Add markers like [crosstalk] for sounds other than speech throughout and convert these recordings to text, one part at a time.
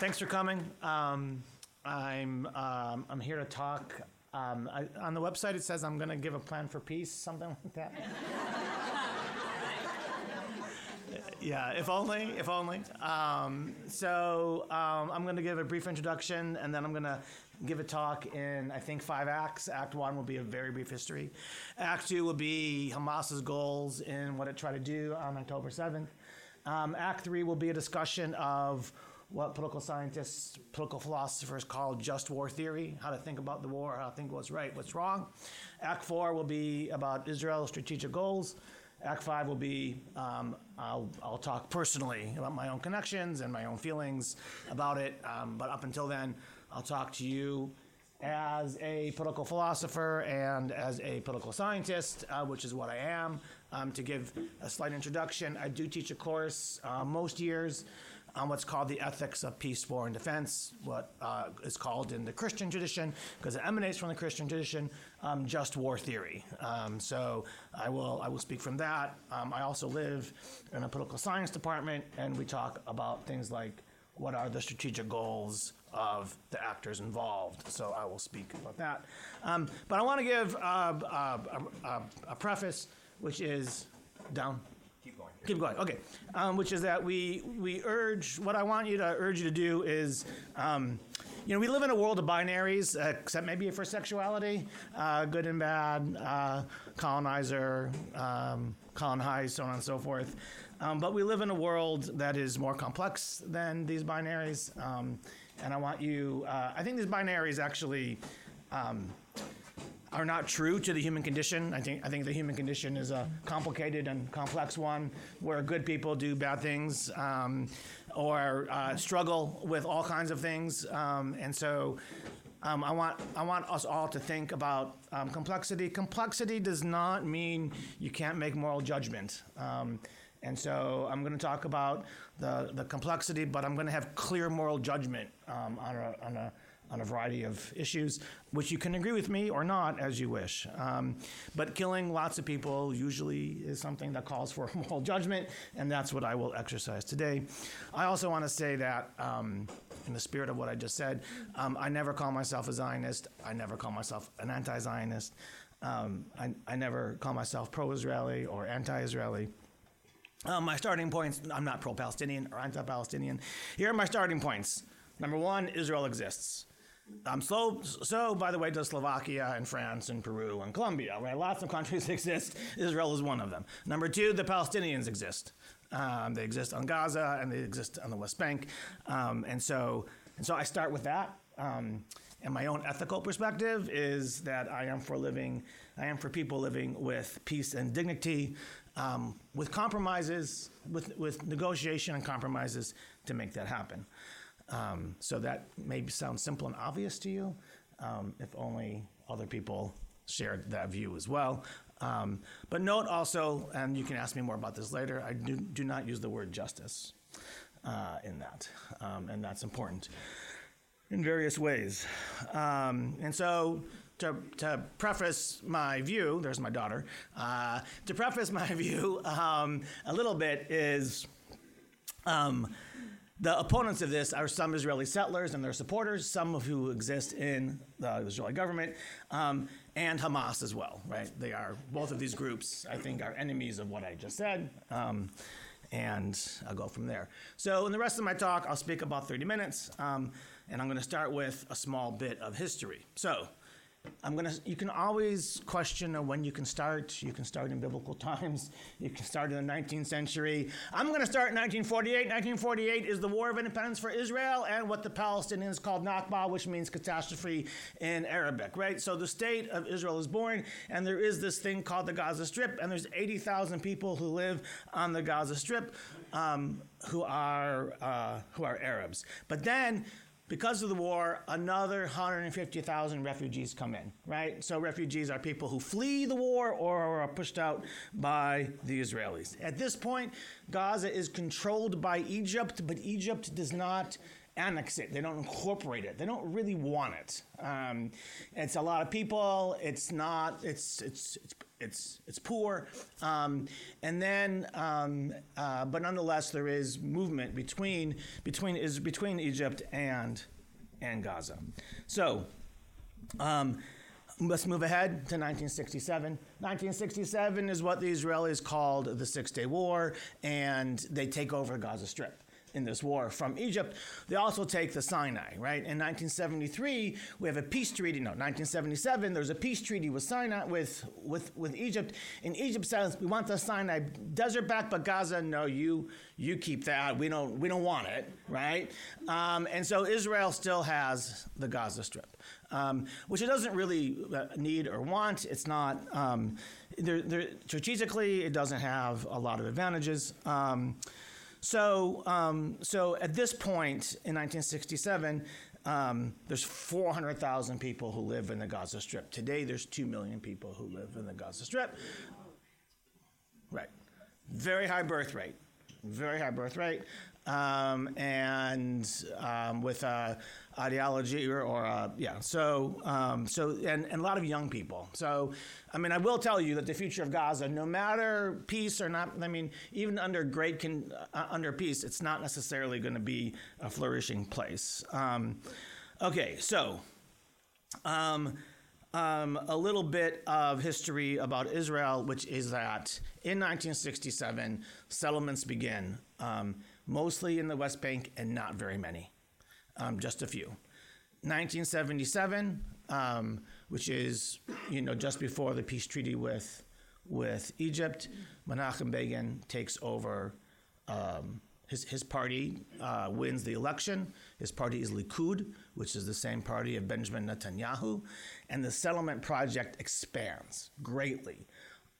thanks for coming. Um, I'm um, I'm here to talk. Um, I, on the website, it says I'm going to give a plan for peace, something like that. [laughs] yeah, if only, if only. Um, so um, I'm going to give a brief introduction, and then I'm going to give a talk in I think five acts. Act one will be a very brief history. Act two will be Hamas's goals and what it tried to do on October 7th. Um, act three will be a discussion of what political scientists, political philosophers call just war theory, how to think about the war, how to think what's right, what's wrong. Act four will be about Israel's strategic goals. Act five will be um, I'll, I'll talk personally about my own connections and my own feelings about it. Um, but up until then, I'll talk to you as a political philosopher and as a political scientist, uh, which is what I am. Um, to give a slight introduction, I do teach a course uh, most years on what's called the ethics of peace, war, and defense, what uh, is called in the Christian tradition, because it emanates from the Christian tradition, um, just war theory. Um, so I will I will speak from that. Um, I also live in a political science department, and we talk about things like what are the strategic goals of the actors involved. So I will speak about that. Um, but I want to give uh, uh, a, a preface, which is down. Keep going. Okay. Um, which is that we we urge. What I want you to urge you to do is. Um, you know, we live in a world of binaries, uh, except maybe for sexuality, uh, good and bad, uh, colonizer, um, colonized, so on and so forth. Um, but we live in a world that is more complex than these binaries. Um, and I want you, uh, I think these binaries actually um, are not true to the human condition. I think I think the human condition is a complicated and complex one where good people do bad things um, or uh, struggle with all kinds of things, um, and so. Um, I want I want us all to think about um, complexity. Complexity does not mean you can't make moral judgment. Um, and so I'm going to talk about the, the complexity, but I'm going to have clear moral judgment um, on a, on a on a variety of issues, which you can agree with me or not as you wish. Um, but killing lots of people usually is something that calls for [laughs] moral judgment, and that's what I will exercise today. I also want to say that, um, in the spirit of what I just said, um, I never call myself a Zionist. I never call myself an anti Zionist. Um, I, I never call myself pro Israeli or anti Israeli. Um, my starting points I'm not pro Palestinian or anti Palestinian. Here are my starting points. Number one, Israel exists. Um, so, so, by the way, does Slovakia and France and Peru and Colombia. Right? Lots of countries [laughs] exist. Israel is one of them. Number two, the Palestinians exist. Um, they exist on Gaza and they exist on the West Bank. Um, and so, and so I start with that. Um, and my own ethical perspective is that I am for living, I am for people living with peace and dignity, um, with compromises, with, with negotiation and compromises to make that happen. Um, so that may sound simple and obvious to you, um, if only other people shared that view as well. Um, but note also, and you can ask me more about this later, I do, do not use the word justice uh, in that, um, and that's important in various ways. Um, and so to, to, preface my view, there's my daughter, uh, to preface my [laughs] view um, a little bit is um, the opponents of this are some Israeli settlers and their supporters, some of who exist in the Israeli government, um, and Hamas as well, right? They are, both of these groups, I think, are enemies of what I just said. Um, and I'll go from there. So, in the rest of my talk, I'll speak about 30 minutes, um, and I'm going to start with a small bit of history. So, I'm gonna. You can always question when you can start. You can start in biblical [laughs] times. You can start in the 19th century. I'm to start in 1948. 1948 is the War of Independence for Israel and what the Palestinians called Nakba, which means catastrophe in Arabic. Right. So the state of Israel is born, and there is this thing called the Gaza Strip, and there's 80,000 people who live on the Gaza Strip, um, who are uh, who are Arabs. But then because of the war, another 150,000 refugees come in, right? So refugees are people who flee the war or are pushed out by the Israelis. At this point, Gaza is controlled by Egypt, but Egypt does not annex it. They don't incorporate it. They don't really want it. Um, it's a lot of people. It's not. It's it's it's it's it's poor, um, and then um, uh, but nonetheless there is movement between between is between Egypt and and Gaza. So. Um, Let's move ahead to 1967. 1967 is what the Israelis called the Six Day War, and they take over Gaza Strip in this war from Egypt. They also take the Sinai, right? In 1973, we have a peace treaty. No, 1977, there's a peace treaty with Sinai with with with Egypt. And Egypt says we want the Sinai desert back, but Gaza, no, you you keep that. We don't we don't want it, right? Um, and so Israel still has the Gaza Strip, um, which it doesn't really uh, need or want. It's not. Um, they're, they're, strategically, it doesn't have a lot of advantages. Um, so, um, so at this point in 1967, um, there's 400,000 people who live in the Gaza Strip. Today, there's 2 million people who live in the Gaza Strip. Right. Very high birth rate. Very high birth rate. Um, and um, with uh, ideology or, or uh, yeah, so um, so and, and a lot of young people. So I mean, I will tell you that the future of Gaza, no matter peace or not, I mean, even under great con, uh, under peace, it's not necessarily going to be a flourishing place. Um, okay, so. Um, um, a little bit of history about Israel, which is that in 1967, settlements begin. Um, mostly in the West Bank and not very many, um, just a few. 1977, um, which is you know just before the peace treaty with with Egypt, Menachem Begin takes over. Um, his, his party uh, wins the election. His party is Likud, which is the same party of Benjamin Netanyahu. And the settlement project expands greatly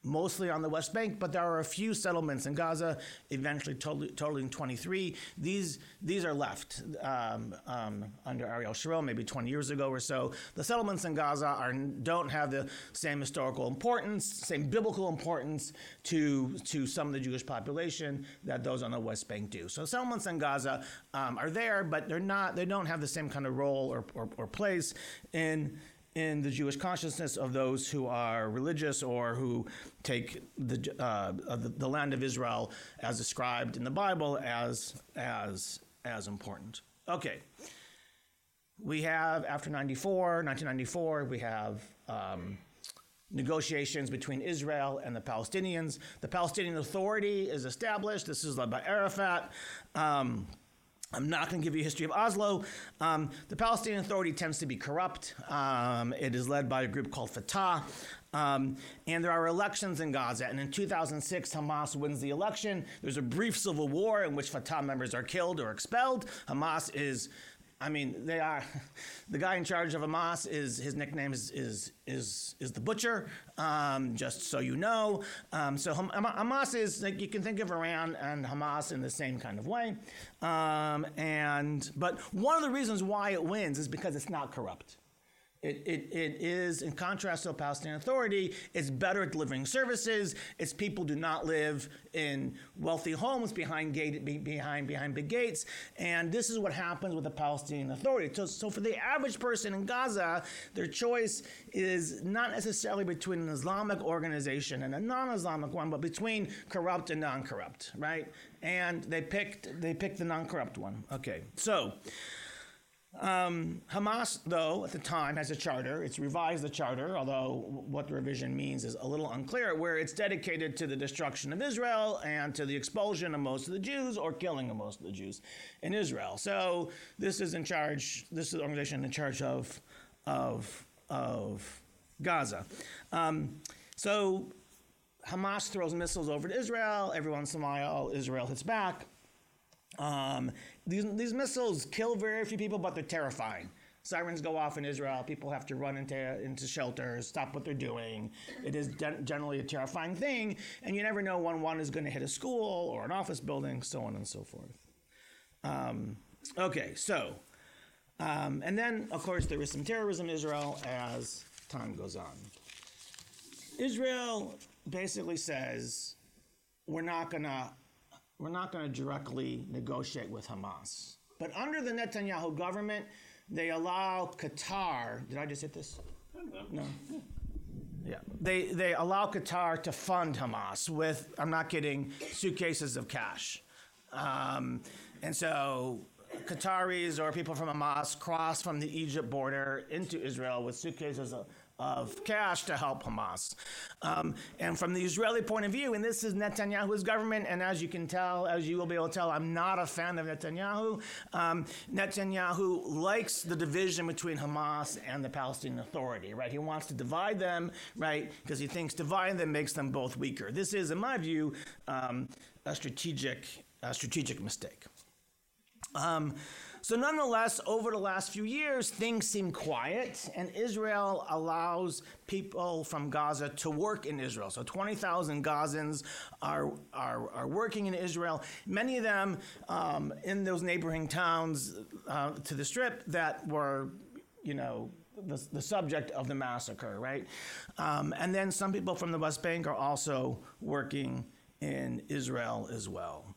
mostly on the West Bank, but there are a few settlements in Gaza, eventually totaling 23. These these are left um, um, under Ariel Sharon, maybe 20 years ago or so. The settlements in Gaza are don't have the same historical importance, same biblical importance to to some of the Jewish population that those on the West Bank do. So settlements in Gaza um, are there, but they're not. They don't have the same kind of role or, or, or place in in the Jewish consciousness of those who are religious or who take the, uh, the, land of Israel as described in the Bible as as as important. Okay. We have after 94, 1994, we have um, negotiations between Israel and the Palestinians. The Palestinian Authority is established. This is led by Arafat. Um, I'm not going to give you a history of Oslo. Um, the Palestinian Authority tends to be corrupt. Um, it is led by a group called Fatah. Um, and there are elections in Gaza. And in 2006, Hamas wins the election. There's a brief civil war in which Fatah members are killed or expelled. Hamas is I mean, they are. [laughs] The guy in charge of Hamas is his nickname is is is, is the butcher. Um, just so you know, um, so Hamas is like you can think of Iran and Hamas in the same kind of way. Um, and but one of the reasons why it wins is because it's not corrupt. It, it, it is, in contrast to the Palestinian Authority, it's better at delivering services. Its people do not live in wealthy homes behind, gate, behind, behind big gates. And this is what happens with the Palestinian Authority. So, so for the average person in Gaza, their choice is not necessarily between an Islamic organization and a non-Islamic one, but between corrupt and non-corrupt, right? And they picked, they picked the non-corrupt one. Okay, so... Um, Hamas, though, at the time has a charter. It's revised the charter, although what the revision means is a little unclear, where it's dedicated to the destruction of Israel and to the expulsion of most of the Jews or killing of most of the Jews in Israel. So this is in charge, this is the organization in charge of, of, of Gaza. Um, so Hamas throws missiles over to Israel. Every once in a while, Israel hits back. Um, these, these missiles kill very few people, but they're terrifying. Sirens go off in Israel. People have to run into, into shelters, stop what they're doing. It is generally a terrifying thing, and you never know when one is going to hit a school or an office building, so on and so forth. Um, okay, so, um, and then, of course, there is some terrorism in Israel as time goes on. Israel basically says, we're not going to we're not going to directly negotiate with Hamas. But under the Netanyahu government, they allow Qatar. Did I just hit this? No. Yeah, they they allow Qatar to fund Hamas with I'm not kidding suitcases of cash, um, and so Qataris or people from Hamas cross from the Egypt border into Israel with suitcases of, of cash to help Hamas. Um, and from the Israeli point of view, and this is Netanyahu's government, and as you can tell, as you will be able to tell, I'm not a fan of Netanyahu. Um, Netanyahu likes the division between Hamas and the Palestinian Authority, right? He wants to divide them, right? Because he thinks dividing them makes them both weaker. This is, in my view, um, a strategic, a strategic mistake. Um, so, nonetheless, over the last few years, things seem quiet, and Israel allows people from Gaza to work in Israel. So, 20,000 Gazans are, are, are working in Israel, many of them um, in those neighboring towns uh, to the strip that were, you know, the, the, subject of the massacre, right? Um, and then some people from the West Bank are also working in Israel as well.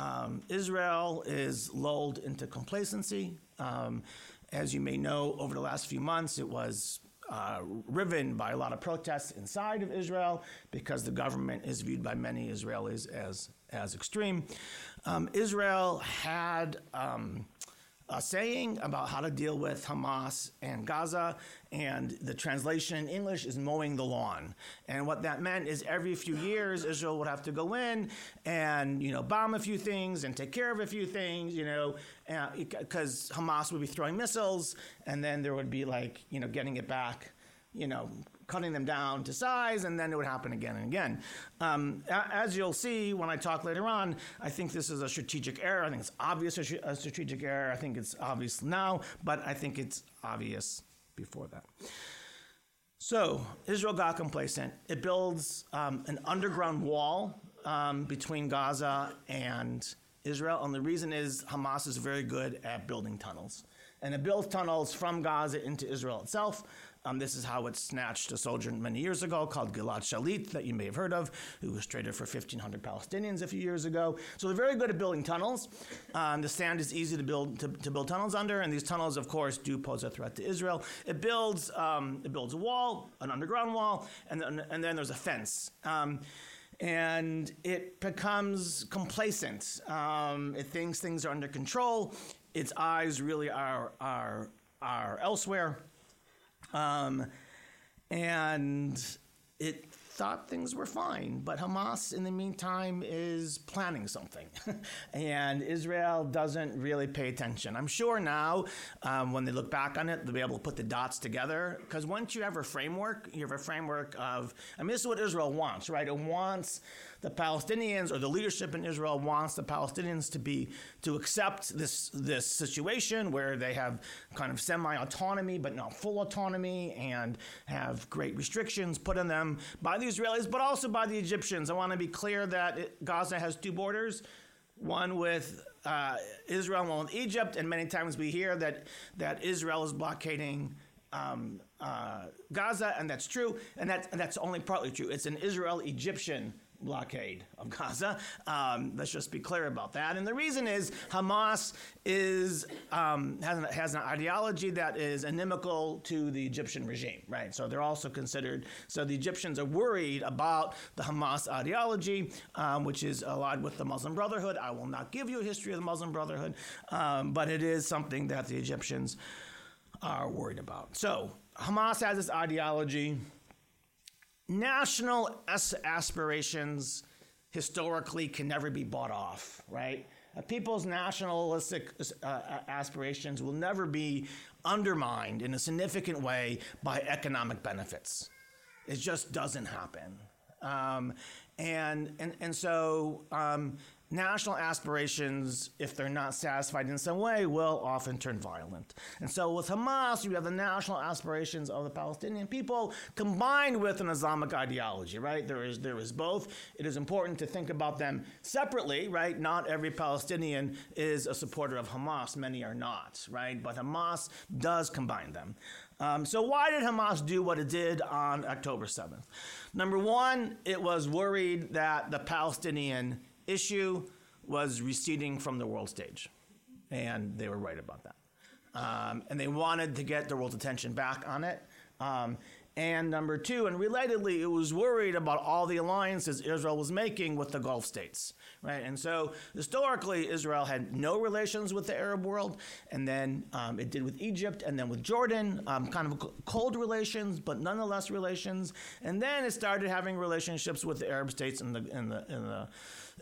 Um, Israel is lulled into complacency. Um, as you may know, over the last few months, it was uh, riven by a lot of protests inside of Israel because the government is viewed by many Israelis as, as extreme. Um, Israel had um, a saying about how to deal with Hamas and Gaza, and the translation in English is mowing the lawn. And what that meant is every few years, Israel would have to go in and you know bomb a few things and take care of a few things, you know, uh, because Hamas would be throwing missiles, and then there would be like you know getting it back, you know, cutting them down to size, and then it would happen again and again. Um, as you'll see when I talk later on, I think this is a strategic error. I think it's obvious a strategic error. I think it's obvious now, but I think it's obvious before that. So Israel got complacent. It builds um, an underground wall um, between Gaza and Israel, and the reason is Hamas is very good at building tunnels. And it builds tunnels from Gaza into Israel itself. Um, this is how it snatched a soldier many years ago called Gilad Shalit, that you may have heard of, who was traded for 1,500 Palestinians a few years ago. So they're very good at building tunnels. Um, the sand is easy to build to, to, build tunnels under, and these tunnels, of course, do pose a threat to Israel. It builds um, it builds a wall, an underground wall, and then, and then there's a fence um, and it becomes complacent. Um, it thinks things are under control. Its eyes really are are are elsewhere. Um, and it thought things were fine, but Hamas, in the meantime, is planning something. [laughs] and Israel doesn't really pay attention. I'm sure now, um, when they look back on it, they'll be able to put the dots together. Because once you have a framework, you have a framework of, I mean, this is what Israel wants, right? It wants the Palestinians or the leadership in Israel wants the Palestinians to be to accept this this situation where they have kind of semi-autonomy but not full autonomy and have great restrictions put on them by the Israelis but also by the Egyptians. I want to be clear that it, Gaza has two borders one with uh, Israel one with Egypt, and many times we hear that that Israel is blockading um, uh, Gaza, and that's true, and, that, and that's only partly true. It's an Israel-Egyptian blockade of Gaza. Um, let's just be clear about that. And the reason is Hamas is um, has, an, has an ideology that is inimical to the Egyptian regime, right? So they're also considered. So the Egyptians are worried about the Hamas ideology, um, which is allied with the Muslim Brotherhood. I will not give you a history of the Muslim Brotherhood, um, but it is something that the Egyptians are worried about. So Hamas has this ideology national aspirations historically can never be bought off, right? Uh, people's nationalistic uh, aspirations will never be undermined in a significant way by economic benefits. It just doesn't happen. Um, and, and, and so um, national aspirations, if they're not satisfied in some way, will often turn violent. And so with Hamas, you have the national aspirations of the Palestinian people combined with an Islamic ideology, right? There is, there is both. It is important to think about them separately, right? Not every Palestinian is a supporter of Hamas. Many are not, right? But Hamas does combine them. Um, so why did Hamas do what it did on October 7th? Number one, it was worried that the Palestinian issue was receding from the world stage. And they were right about that. Um, and they wanted to get the world's attention back on it. Um, And number two, and relatedly, it was worried about all the alliances Israel was making with the Gulf states, right? And so historically, Israel had no relations with the Arab world, and then um, it did with Egypt, and then with Jordan, um, kind of cold relations, but nonetheless relations. And then it started having relationships with the Arab states in the in the in the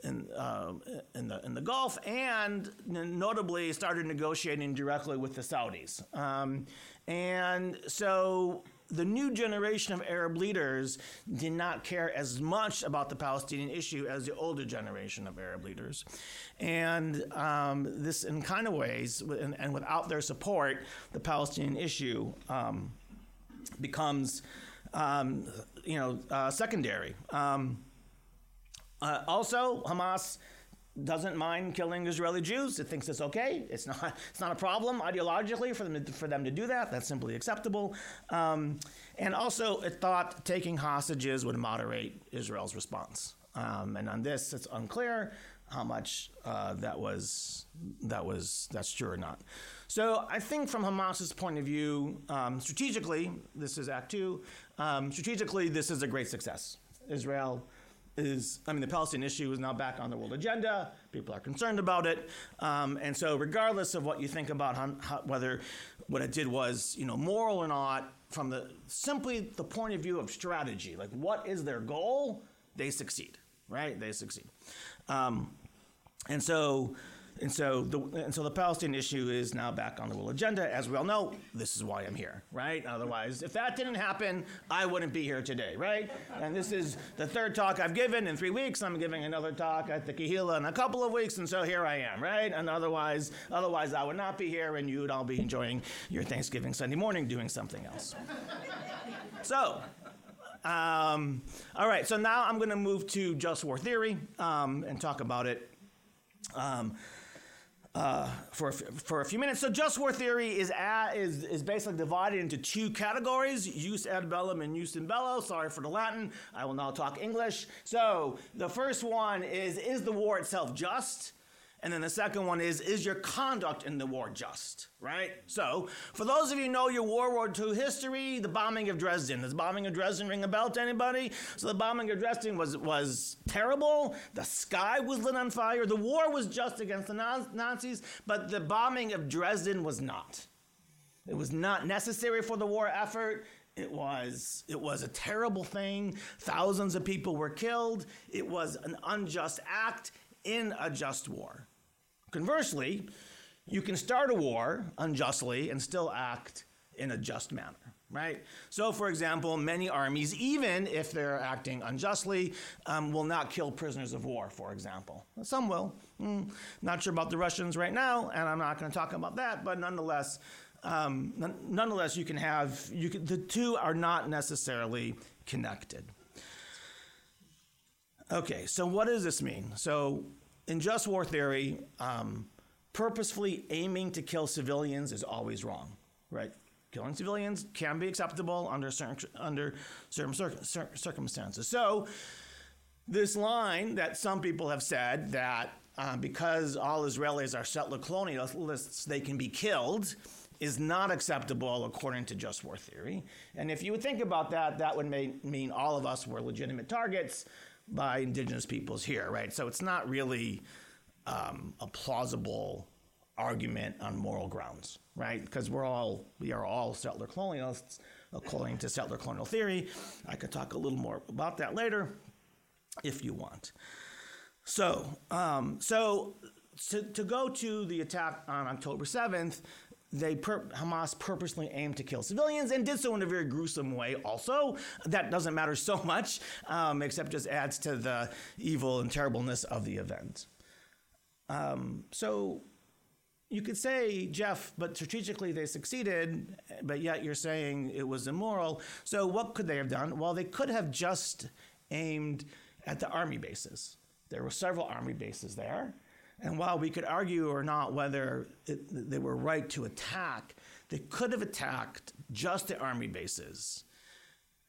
in, uh, in, the, in the Gulf, and notably started negotiating directly with the Saudis. Um, and so the new generation of Arab leaders did not care as much about the Palestinian issue as the older generation of Arab leaders. And um, this, in kind of ways, and, and, without their support, the Palestinian issue um, becomes, um, you know, uh, secondary. Um, uh, also, Hamas doesn't mind killing Israeli Jews. It thinks it's okay. It's not. [laughs] It's not a problem ideologically for them to, for them to do that. That's simply acceptable. Um, and also, it thought taking hostages would moderate Israel's response. Um, and on this, it's unclear how much uh, that was that was that's true or not. So I think from Hamas's point of view, um, strategically, this is Act Two. Um, strategically, this is a great success. Israel is, I mean, the Palestinian issue is now back on the world agenda. People are concerned about it. Um, and so, regardless of what you think about how, how, whether what it did was, you know, moral or not, from the simply the point of view of strategy, like what is their goal, they succeed, right? They succeed. Um, and so, and so the and so the Palestinian issue is now back on the world agenda. As we all know, this is why I'm here, right? Otherwise, if that didn't happen, I wouldn't be here today, right? And this is the third talk I've given in three weeks. I'm giving another talk at the Kehillah in a couple of weeks, and so here I am, right? And otherwise, otherwise I would not be here, and you'd all be enjoying your Thanksgiving Sunday morning doing something else. so. Um, all right, so now I'm going to move to just war theory um, and talk about it. Um, uh, for, a, for a few minutes. So just war theory is, at, is, is basically divided into two categories, jus ad bellum and jus in bello. Sorry for the Latin. I will now talk English. So the first one is, is the war itself just? And then the second one is, is your conduct in the war just? Right? So, for those of you who know your World War II history, the bombing of Dresden. Does the bombing of Dresden ring a bell to anybody? So the bombing of Dresden was, was terrible. The sky was lit on fire. The war was just against the Nazis, but the bombing of Dresden was not. It was not necessary for the war effort. It was, it was a terrible thing. Thousands of people were killed. It was an unjust act in a just war. Conversely, you can start a war unjustly and still act in a just manner, right? So, for example, many armies, even if they're acting unjustly, um, will not kill prisoners of war, for example. Some will. Mm, not sure about the Russians right now, and I'm not going to talk about that, but nonetheless, um, nonetheless, you can have, you can, the two are not necessarily connected. Okay, so what does this mean? So, in just war theory, um, purposefully aiming to kill civilians is always wrong, right? Killing civilians can be acceptable under certain under certain cir- circumstances. So, this line that some people have said that uh, because all Israelis are settler colonialists, they can be killed, is not acceptable according to just war theory. And if you would think about that, that would mean all of us were legitimate targets by indigenous peoples here, right? So it's not really um, a plausible argument on moral grounds, right? Because we're all we are all settler colonialists according to settler colonial theory. I could talk a little more about that later if you want. So, um, so to, to go to the attack on October 7th, they Hamas purposely aimed to kill civilians and did so in a very gruesome way. Also, that doesn't matter so much, um, except just adds to the evil and terribleness of the event. Um, so you could say, Jeff, but strategically they succeeded, but yet you're saying it was immoral. So what could they have done? Well, they could have just aimed at the army bases. There were several army bases there. And while we could argue or not whether it, they were right to attack, they could have attacked just the army bases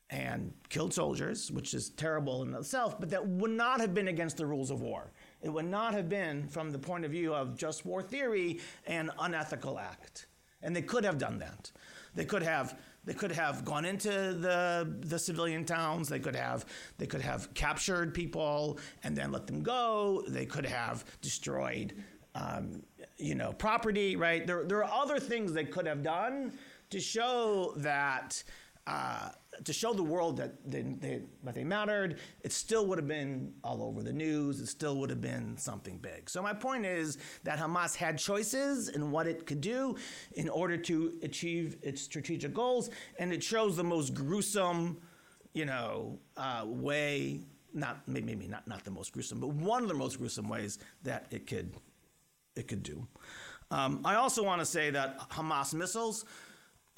and killed soldiers, which is terrible in itself, but that would not have been against the rules of war. It would not have been, from the point of view of just war theory, an unethical act. And they could have done that. They could have They could have gone into the the civilian towns. They could have they could have captured people and then let them go. They could have destroyed, um, you know, property. Right? There there are other things they could have done to show that. Uh, to show the world that they, they, that they mattered, it still would have been all over the news. It still would have been something big. So my point is that Hamas had choices in what it could do in order to achieve its strategic goals, and it chose the most gruesome, you know, uh, way. Not maybe not not the most gruesome, but one of the most gruesome ways that it could it could do. Um, I also want to say that Hamas missiles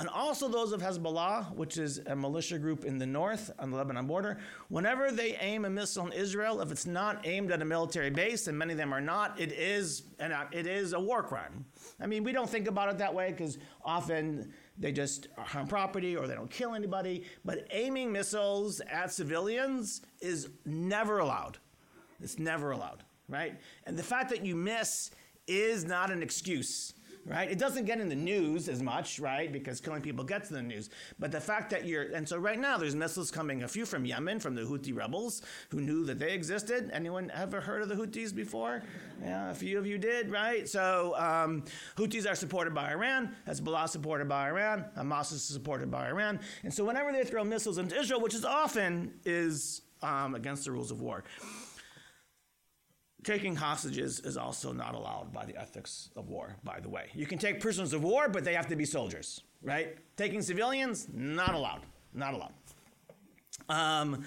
and also those of Hezbollah, which is a militia group in the north on the Lebanon border, whenever they aim a missile on Israel, if it's not aimed at a military base, and many of them are not, it is an, it is a war crime. I mean, we don't think about it that way because often they just harm property or they don't kill anybody. But aiming missiles at civilians is never allowed. It's never allowed, right? And the fact that you miss is not an excuse right? It doesn't get in the news as much, right? Because killing people gets in the news. But the fact that you're, and so right now there's missiles coming, a few from Yemen, from the Houthi rebels who knew that they existed. Anyone ever heard of the Houthis before? Yeah, a few of you did, right? So um, Houthis are supported by Iran, Hezbollah supported by Iran, Hamas is supported by Iran. And so whenever they throw missiles into Israel, which is often is um, against the rules of war, Taking hostages is also not allowed by the ethics of war, by the way. You can take prisoners of war, but they have to be soldiers, right? Taking civilians, not allowed. Not allowed. Um,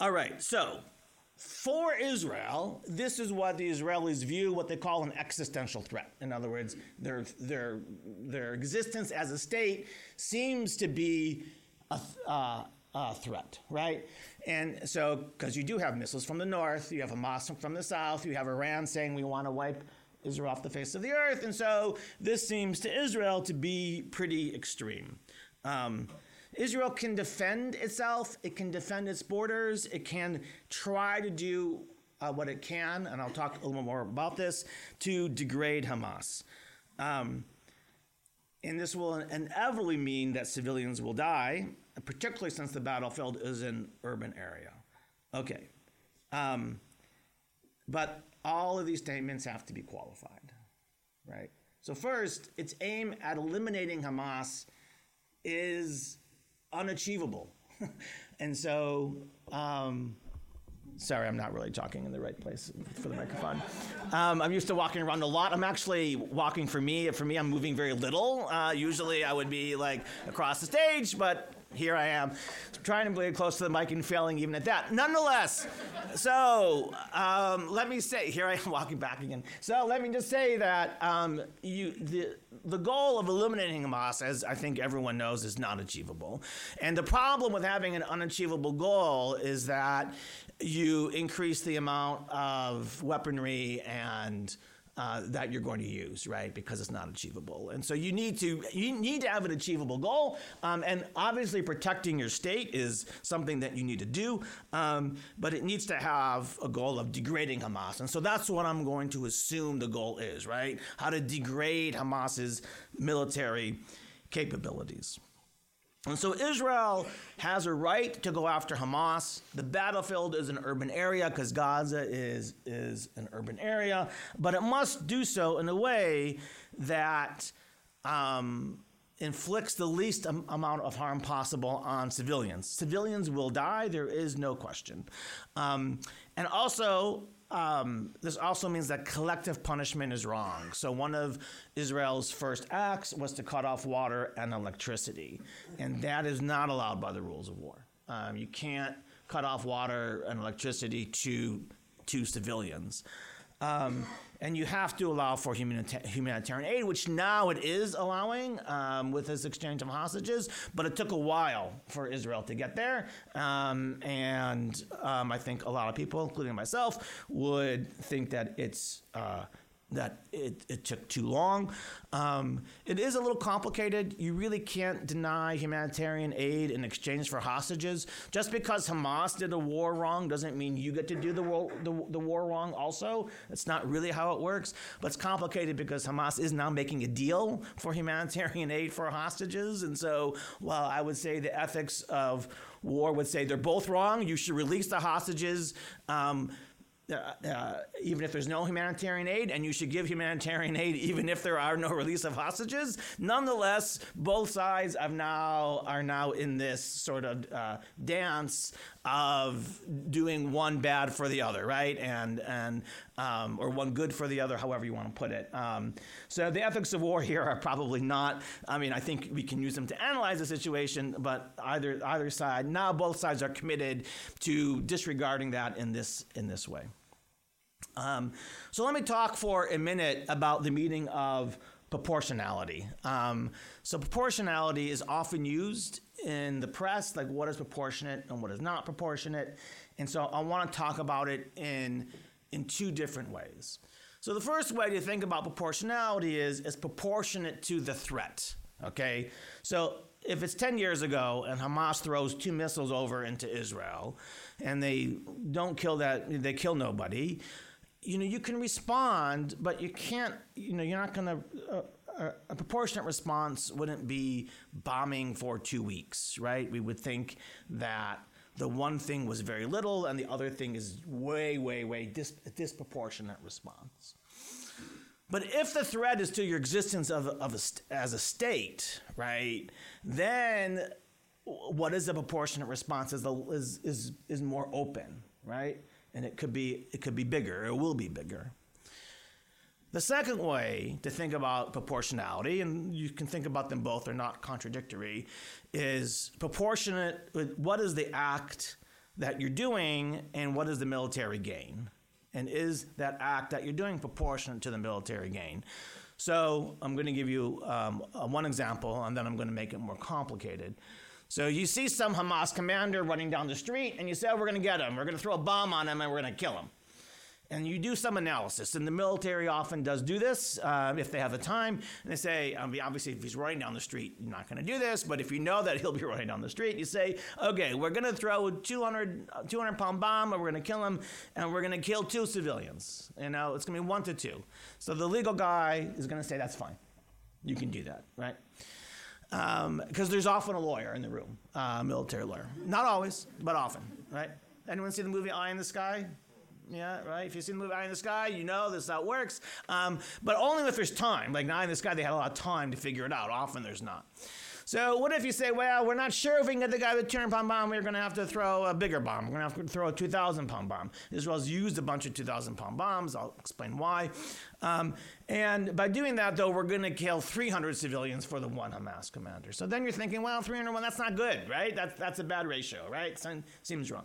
all right, so for Israel, this is what the Israelis view what they call an existential threat. In other words, their, their, their existence as a state seems to be a, uh, a threat, right? And so, because you do have missiles from the north, you have Hamas from the south, you have Iran saying we want to wipe Israel off the face of the earth. And so, this seems to Israel to be pretty extreme. Um, Israel can defend itself, it can defend its borders, it can try to do uh, what it can, and I'll talk a little more about this, to degrade Hamas. Um, and this will inevitably mean that civilians will die, particularly since the battlefield is an urban area. Okay. Um, but all of these statements have to be qualified, right? So, first, its aim at eliminating Hamas is unachievable. [laughs] and so, um, Sorry, I'm not really talking in the right place for the microphone. Um, I'm used to walking around a lot. I'm actually walking for me. For me, I'm moving very little. Uh, usually, I would be like across the stage, but here I am, trying to be close to the mic and failing even at that. Nonetheless, so um, let me say, here I am [laughs] walking back again. So let me just say that um, you, the, the goal of eliminating Hamas, as I think everyone knows, is not achievable. And the problem with having an unachievable goal is that you increase the amount of weaponry and uh, that you're going to use, right? Because it's not achievable, and so you need to you need to have an achievable goal, um, and obviously protecting your state is something that you need to do, um, but it needs to have a goal of degrading Hamas, and so that's what I'm going to assume the goal is, right? How to degrade Hamas's military capabilities. And so Israel has a right to go after Hamas. The battlefield is an urban area because Gaza is, is an urban area, but it must do so in a way that um, inflicts the least am- amount of harm possible on civilians. Civilians will die, there is no question. Um, and also, um, this also means that collective punishment is wrong. So, one of Israel's first acts was to cut off water and electricity, and that is not allowed by the rules of war. Um, you can't cut off water and electricity to to civilians. Um, and you have to allow for humanita- humanitarian aid, which now it is allowing um, with this exchange of hostages. But it took a while for Israel to get there, um, and um, I think a lot of people, including myself, would think that it's uh, that it, it took too long. Um, it is a little complicated. You really can't deny humanitarian aid in exchange for hostages. Just because Hamas did a war wrong doesn't mean you get to do the war, the, the war wrong also. That's not really how it works. But it's complicated because Hamas is now making a deal for humanitarian aid for hostages. And so while I would say the ethics of war would say they're both wrong, you should release the hostages. Um, uh, uh, even if there's no humanitarian aid, and you should give humanitarian aid even if there are no [laughs] release of hostages. Nonetheless, both sides are now are now in this sort of uh, dance of doing one bad for the other, right? And and um, or one good for the other, however you want to put it. Um, so the ethics of war [laughs] here are probably not. I mean, I think we can use them to analyze the situation, but either either side now both sides are committed to disregarding that in this in this way. Um, so let me talk for a minute about the meaning of proportionality. Um, so proportionality is often used in the press, like what is proportionate and what is not proportionate. And so I want to talk about it in in two different ways. So the first way to think about proportionality is is proportionate to the threat. Okay, so if it's 10 years ago and Hamas throws two missiles over into Israel and they don't kill that, they kill nobody, you know, you can respond, but you can't, you know, you're not going to, uh, a proportionate response wouldn't be bombing for two weeks, right? We would think that the one thing was very little and the other thing is way, way, way dis- disproportionate response. But if the threat is to your existence of, of a, as a state, right, then what is a proportionate response is, the, is, is, is more open, right? And it could be it could be bigger. It will be bigger. The second way to think about proportionality, and you can think about them both, they're not contradictory, is proportionate. What is the act that you're doing, and what is the military gain? And is that act that you're doing proportionate to the military gain? So I'm going to give you um, one example, and then I'm going to make it more complicated. So you see some Hamas commander running down the street, and you say, oh, we're going to get him. We're going to throw a bomb on him, and we're going to kill him. And you do some analysis, and the military often does do this uh, if they have the time. And they say, um, obviously, if he's running down the street, you're not going to do this. But if you know that he'll be [laughs] running down the street, you say, okay, we're going to throw a 200, 200 pound bomb, and we're going to kill him, and we're going to kill two civilians. You know, it's going to be one to two. So the legal guy is going to say, that's fine. You can do that, right? Because um, there's often a lawyer in the room, uh, a military lawyer. Not always, but often, right? Anyone see the movie Eye in the Sky? Yeah, right. If you've seen the movie Eye in the Sky, you know this how it works. Um, but only if there's time. Like Eye in the Sky, they had a lot of time to figure it out. Often there's not. So what if you say, well, we're not sure if we can get the guy with the 200 pound bomb. We're going to have to throw a bigger bomb. We're going to have to throw a 2,000 pound bomb. Israel's used a bunch of 2,000 pound bombs. I'll explain why. Um, and by doing that, though, we're going to kill 300 civilians for the one Hamas commander. So then you're thinking, well, 301, that's not good, right? That's, that's a bad ratio, right? Seems wrong.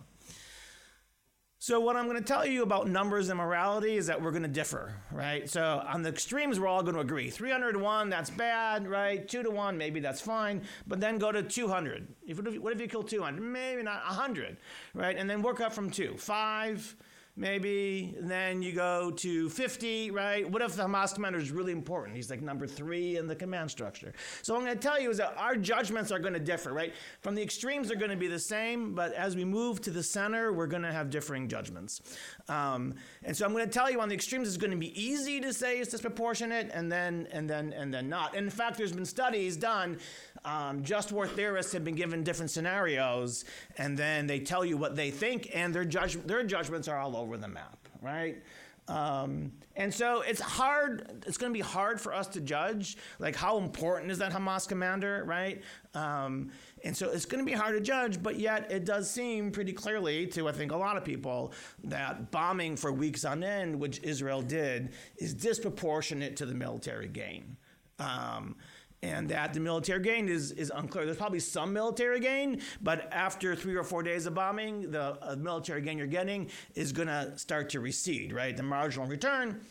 So, what I'm going to tell you about numbers and morality is that we're going to differ, right? So, on the extremes, we're all going to agree. 300 to 1, that's bad, right? 2 to 1, maybe that's fine. But then go to 200. If, what if you kill 200? Maybe not 100, right? And then work up from 2. 5, maybe. Then you go to 50, right? What if the Hamas commander is really important? He's like number three in the command structure. So what I'm going to tell you is that our judgments are going to differ, right? From the extremes are going to be the same, but as we move to the center, we're going to have differing judgments. Um, and so I'm going to tell you on the extremes, it's going to be easy to say it's disproportionate, and then and then and then not. And in fact, there's been studies done. Um, just war theorists have been given different scenarios, and then they tell you what they think, and their judge their judgments are all over over the map, right? Um, and so it's hard, it's going to be hard for us to judge, like, how important is that Hamas commander, right? Um, and so it's going to be hard to judge, but yet it does seem pretty clearly to, I think, a lot of people that bombing for weeks on end, which Israel did, is disproportionate to the military gain. Um, and that the military gain is, is unclear. There's probably some military gain, but after three or four days of bombing, the uh, military gain you're getting is going to start to recede, right? The marginal return.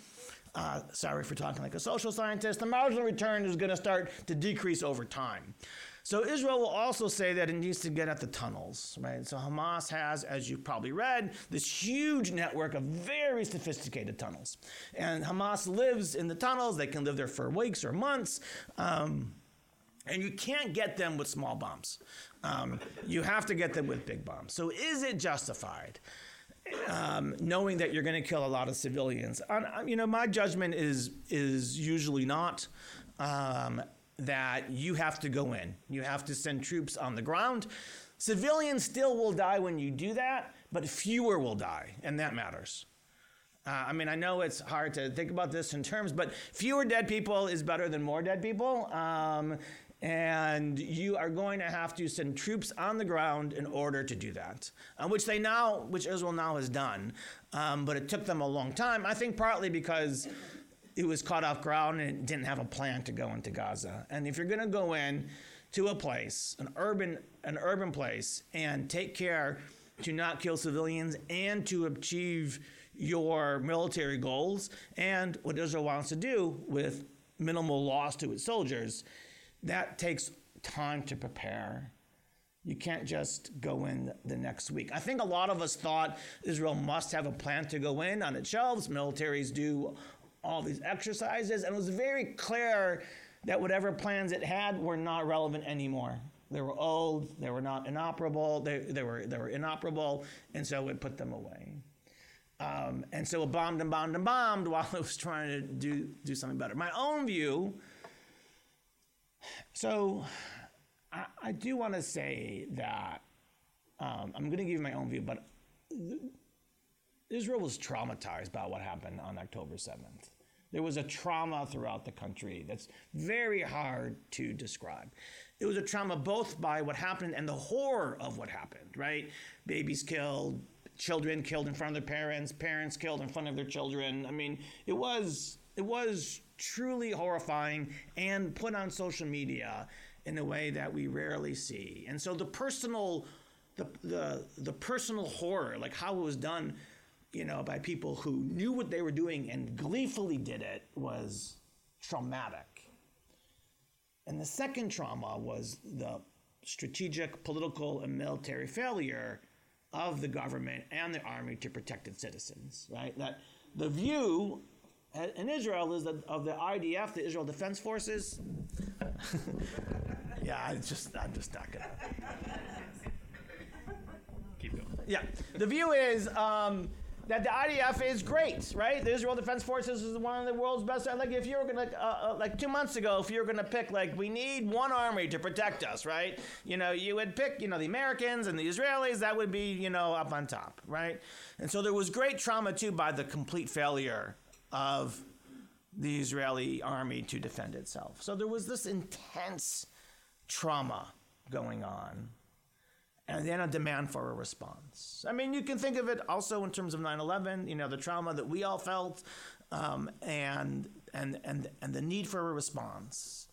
Uh, sorry for talking like a social scientist. The marginal return is going to start to decrease over time. So Israel will also say that it needs to get at the tunnels, right? So Hamas has, as you probably read, this huge network of very sophisticated tunnels. And Hamas lives in the tunnels. They can live there for weeks or months. Um, and you can't get them with small bombs. Um, you have to get them with big bombs. So is it justified? Um, knowing that you're going to kill a lot of civilians, you know, my judgment is is usually not. Um, that you have to go in. You have to send troops on the ground. Civilians still will die when you do that, but fewer will die, and that matters. Uh, I mean, I know it's hard to think about this in terms, but fewer dead people is better than more dead people. Um, and you are going to have to send troops on the ground in order to do that, uh, which they now, which Israel now has done. Um, but it took them a long time. I think partly because it was caught off ground and didn't have a plan to go into Gaza. And if you're going to go in to a place, an urban, an urban place, and take care to not kill civilians and to achieve your military goals and what Israel wants to do with minimal loss to its soldiers, that takes time to prepare. You can't just go in the next week. I think a lot of us thought Israel must have a plan to go in on its shelves. Militaries do all these exercises, and it was very clear that whatever plans it had were not relevant anymore. They were old, they were not inoperable, they, they, were, they were inoperable, and so it put them away. Um, and so it bombed and bombed and bombed while [laughs] it was trying to do, do something better. My own view, so I, I do want to say that um, I'm going to give you my own view, but Israel was traumatized by what happened on October 7th. There was a trauma throughout the country that's very hard to describe. It was a trauma both by what happened and the horror of what happened, right? Babies killed, children killed in front of their parents, parents killed in front of their children. I mean, it was it was truly horrifying and put on social media in a way that we rarely see. And so the personal the the the personal horror, like how it was done you know, by people who knew what they were doing and gleefully did it was traumatic. And the second trauma was the strategic, political, and military failure of the government and the army to protect its citizens, right? That the view in Israel is that of the IDF, the Israel Defense Forces. [laughs] yeah, I just I'm just not gonna keep going. Yeah, the view is um, that the IDF is great, right? The Israel Defense Forces is one of the world's best. Like if you were gonna, uh, uh, like two months ago, if you were gonna pick, like we need one army to protect us, right? You know, you would pick, you know, the Americans and the Israelis. That would be, you know, up on top, right? And so there was great trauma too by the complete failure of the Israeli army to defend itself. So there was this intense trauma going on and then a demand for a response. I mean, you can think of it also in terms of 9/11. You know, the trauma that we all felt, um, and and and and the need for a response.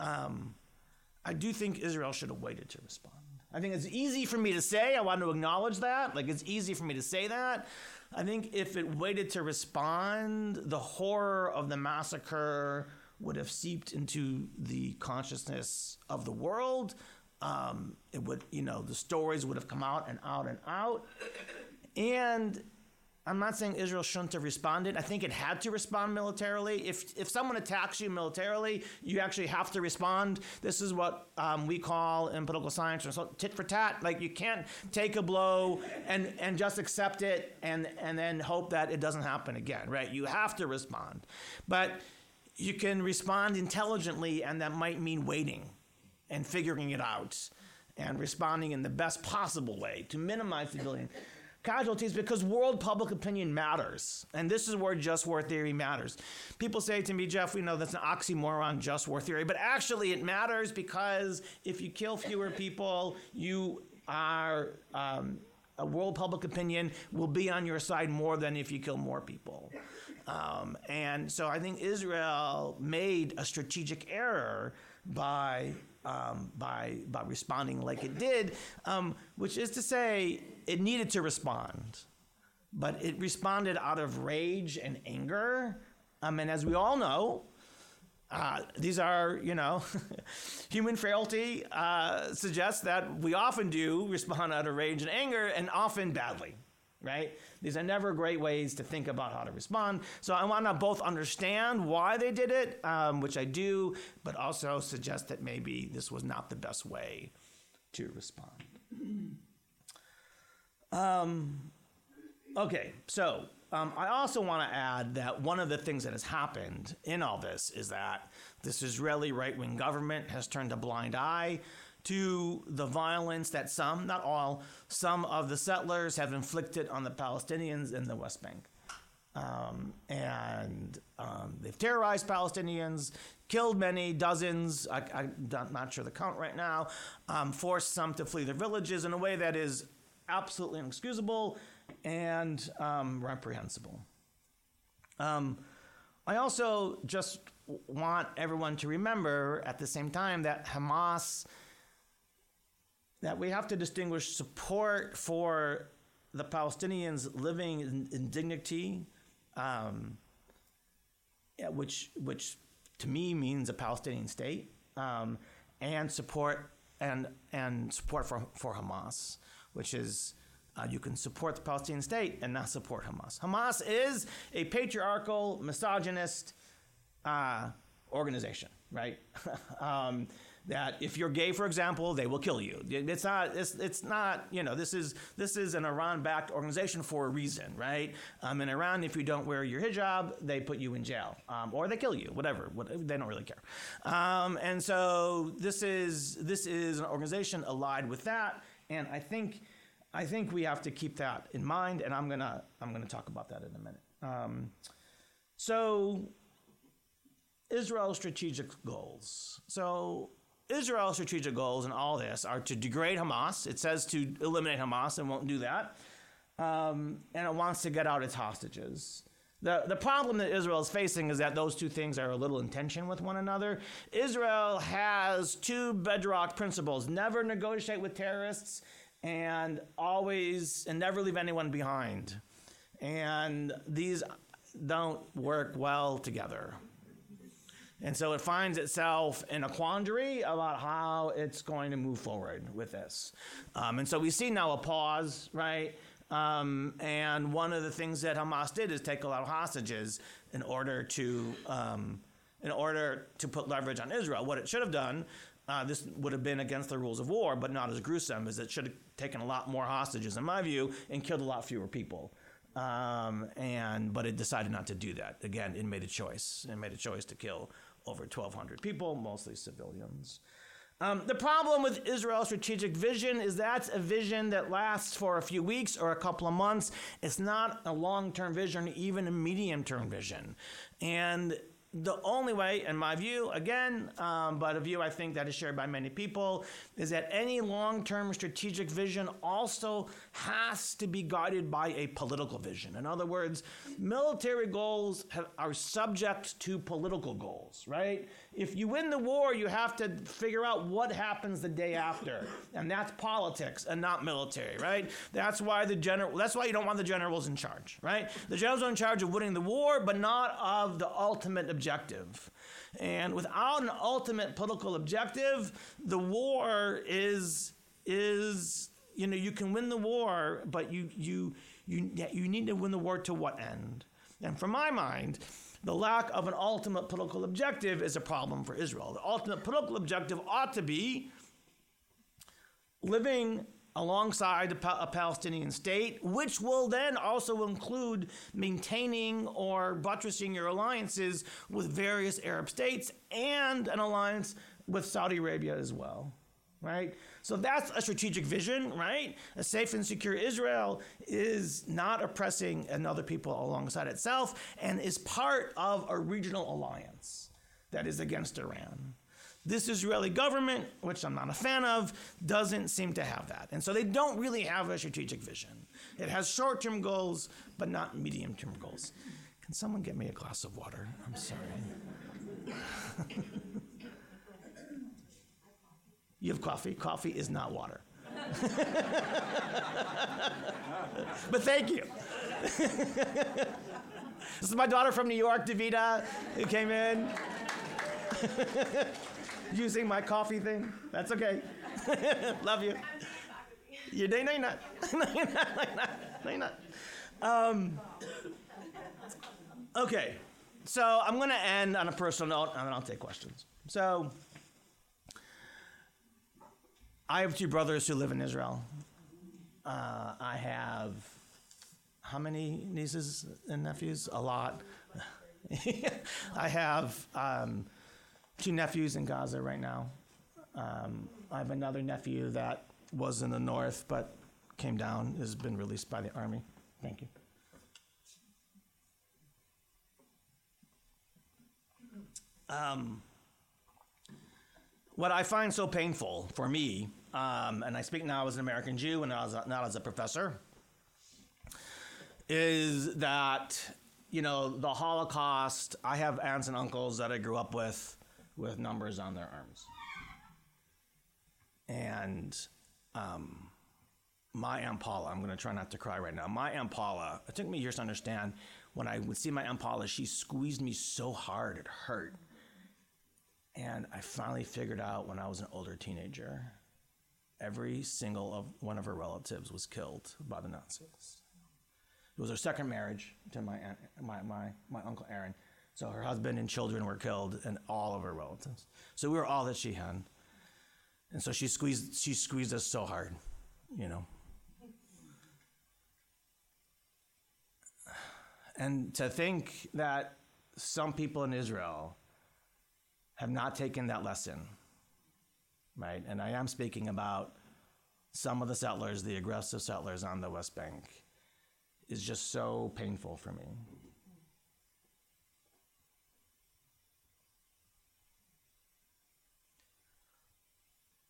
Um, I do think Israel should have waited to respond. I think it's easy for me to say. I want to acknowledge that. Like it's easy for me to say that. I think if it waited to respond, the horror of the massacre would have seeped into the consciousness of the world um, it would, you know, the stories would have come out and out and out. And I'm not saying Israel shouldn't have responded. I think it had to respond militarily. If if someone attacks you militarily, you actually have to respond. This is what um, we call in political science or tit for tat. Like you can't take a blow and and just accept it and and then hope that it doesn't happen again. Right? You have to respond, but you can respond intelligently, and that might mean waiting and figuring it out and responding in the best possible way to minimize civilian casualties because world public opinion matters. And this is where just war theory matters. People say to me, Jeff, we know that's an oxymoron, just war theory. But actually, it matters because if you kill fewer people, you are. Um, a world public opinion will be on your side more than if you kill more people. Um, and so I think Israel made a strategic error by um, by by responding like it did, um, which is to say, it needed to respond, but it responded out of rage and anger. Um, and as we all know, uh, these are, you know, [laughs] human frailty uh, suggests that we often do respond out of rage and anger, and often badly, right? These are never great ways to think about how to respond. So I want to both understand why they did it, um, which I do, but also suggest that maybe this was not the best way to respond. Um, okay, so um, I also want to add that one of the things that has happened in all this is that this Israeli right wing government has turned a blind eye to the violence that some, not all, some of the settlers have inflicted on the Palestinians in the West Bank. Um, and um, they've terrorized Palestinians, killed many, dozens, I, am not sure the count right now, um, forced some to flee their villages in a way that is absolutely inexcusable and um, reprehensible. Um, I also just want everyone to remember at the same time that Hamas, that we have to distinguish support for the Palestinians living in, in dignity, um, which, which to me means a Palestinian state, um, and support and and support for for Hamas, which is uh, you can support the Palestinian state and not support Hamas. Hamas is a patriarchal, misogynist uh, organization, right? [laughs] um, that if you're gay, for example, they will kill you. It's not. It's, it's not. You know, this is this is an Iran-backed organization for a reason, right? Um, in Iran, if you don't wear your hijab, they put you in jail, um, or they kill you. Whatever. They don't really care. Um, and so this is this is an organization allied with that, and I think I think we have to keep that in mind, and I'm gonna I'm gonna talk about that in a minute. Um, so, Israel's strategic goals. So, Israel's strategic goals in all this are to degrade Hamas. It says to eliminate Hamas and won't do that, um, and it wants to get out its hostages. The, the problem that Israel is facing is that those two things are a little in tension with one another. Israel has two bedrock principles never negotiate with terrorists and always and never leave anyone behind. And these don't work well together. And so it finds itself in a quandary about how it's going to move forward with this. Um, and so we see now a pause, right? Um, and one of the things that Hamas did is take a lot of hostages in order to um, in order to put leverage on Israel. What it should have done uh, this would have been against the rules of war, but not as gruesome as it should have taken a lot more hostages, in my view, and killed a lot fewer people. Um, and but it decided not to do that. Again, it made a choice. It made a choice to kill over 1,200 people, mostly civilians. Um, the problem with Israel's strategic vision is that's a vision that lasts for a few weeks or a couple of months. It's not a long term vision, even a medium term vision. And the only way, in my view, again, um, but a view I think that is shared by many people, is that any long term strategic vision also has to be guided by a political vision. In other words, military goals have, are subject to political goals, right? If you win the war, you have to figure out what happens the day after. And that's politics and not military, right? That's why the general that's why you don't want the generals in charge, right? The generals are in charge of winning the war, but not of the ultimate objective. And without an ultimate political objective, the war is is you know, you can win the war, but you you you you need to win the war to what end? And from my mind, the lack of an ultimate political objective is a problem for Israel. The ultimate political objective ought to be living alongside a, Palestinian state, which will then also include maintaining or buttressing your alliances with various Arab states and an alliance with Saudi Arabia as well, right? So that's a strategic vision, right? A safe and secure Israel is not oppressing another people alongside itself and is part of a regional alliance that is against Iran. This Israeli government, which I'm not a fan of, doesn't seem to have that. And so they don't really have a strategic vision. It has short term goals, but not medium term goals. Can someone get me a glass of water? I'm sorry. [laughs] You have coffee. Coffee is not water. [laughs] but thank you. [laughs] this is my daughter from New York, Davida, who came in. [laughs] Using my coffee thing. That's okay. Love you. You no, you're not. No, you're not. No, you're not. Um, okay, so I'm going to end on a personal note, and then I'll take questions. So, I have two brothers who live in Israel. Uh, I have how many nieces and nephews? A lot. [laughs] I have um, two nephews in Gaza right now. Um, I have another nephew that was in the north but came down, has been released by the army. Thank you. Um, what I find so painful for me, um, and I speak now as an American Jew and not as a, not as a professor, is that you know the Holocaust. I have aunts and uncles that I grew up with with numbers on their arms, and um, my Aunt Paula. I'm going to try not to cry right now. My Aunt Paula. It took me years to understand. When I would see my Aunt Paula, she squeezed me so hard it hurt. And I finally figured out when I was an older teenager, every single of one of her relatives was killed by the Nazis. It was her second marriage to my aunt, my, my, my uncle Aaron. So her husband and children were killed, and all of her relatives. So we were all that she had, and so she squeezed she squeezed us so hard, you know. And to think that some people in Israel have not taken that lesson, right? And I am speaking about some of the settlers, the aggressive settlers on the West Bank, is just so painful for me.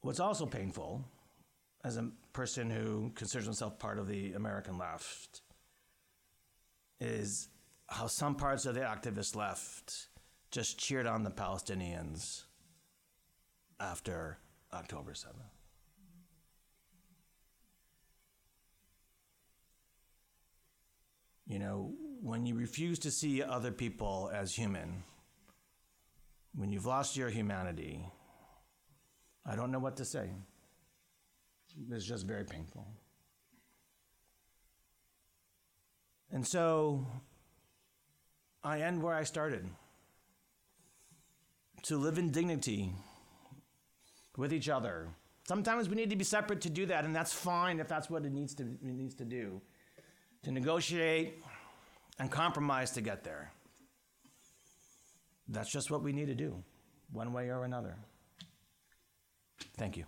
What's also painful, as a person who considers himself part of the American left, is how some parts of the activist left just cheered on the Palestinians after October 7th. You know, when you refuse to see other people as human, when you've lost your humanity, I don't know what to say. It's just very painful. And so I end where I started to live in dignity with each other. Sometimes we need to be separate to do that, and that's fine if that's what it needs to, it needs to do to negotiate and compromise to get there. That's just what we need to do, one way or another. Thank you.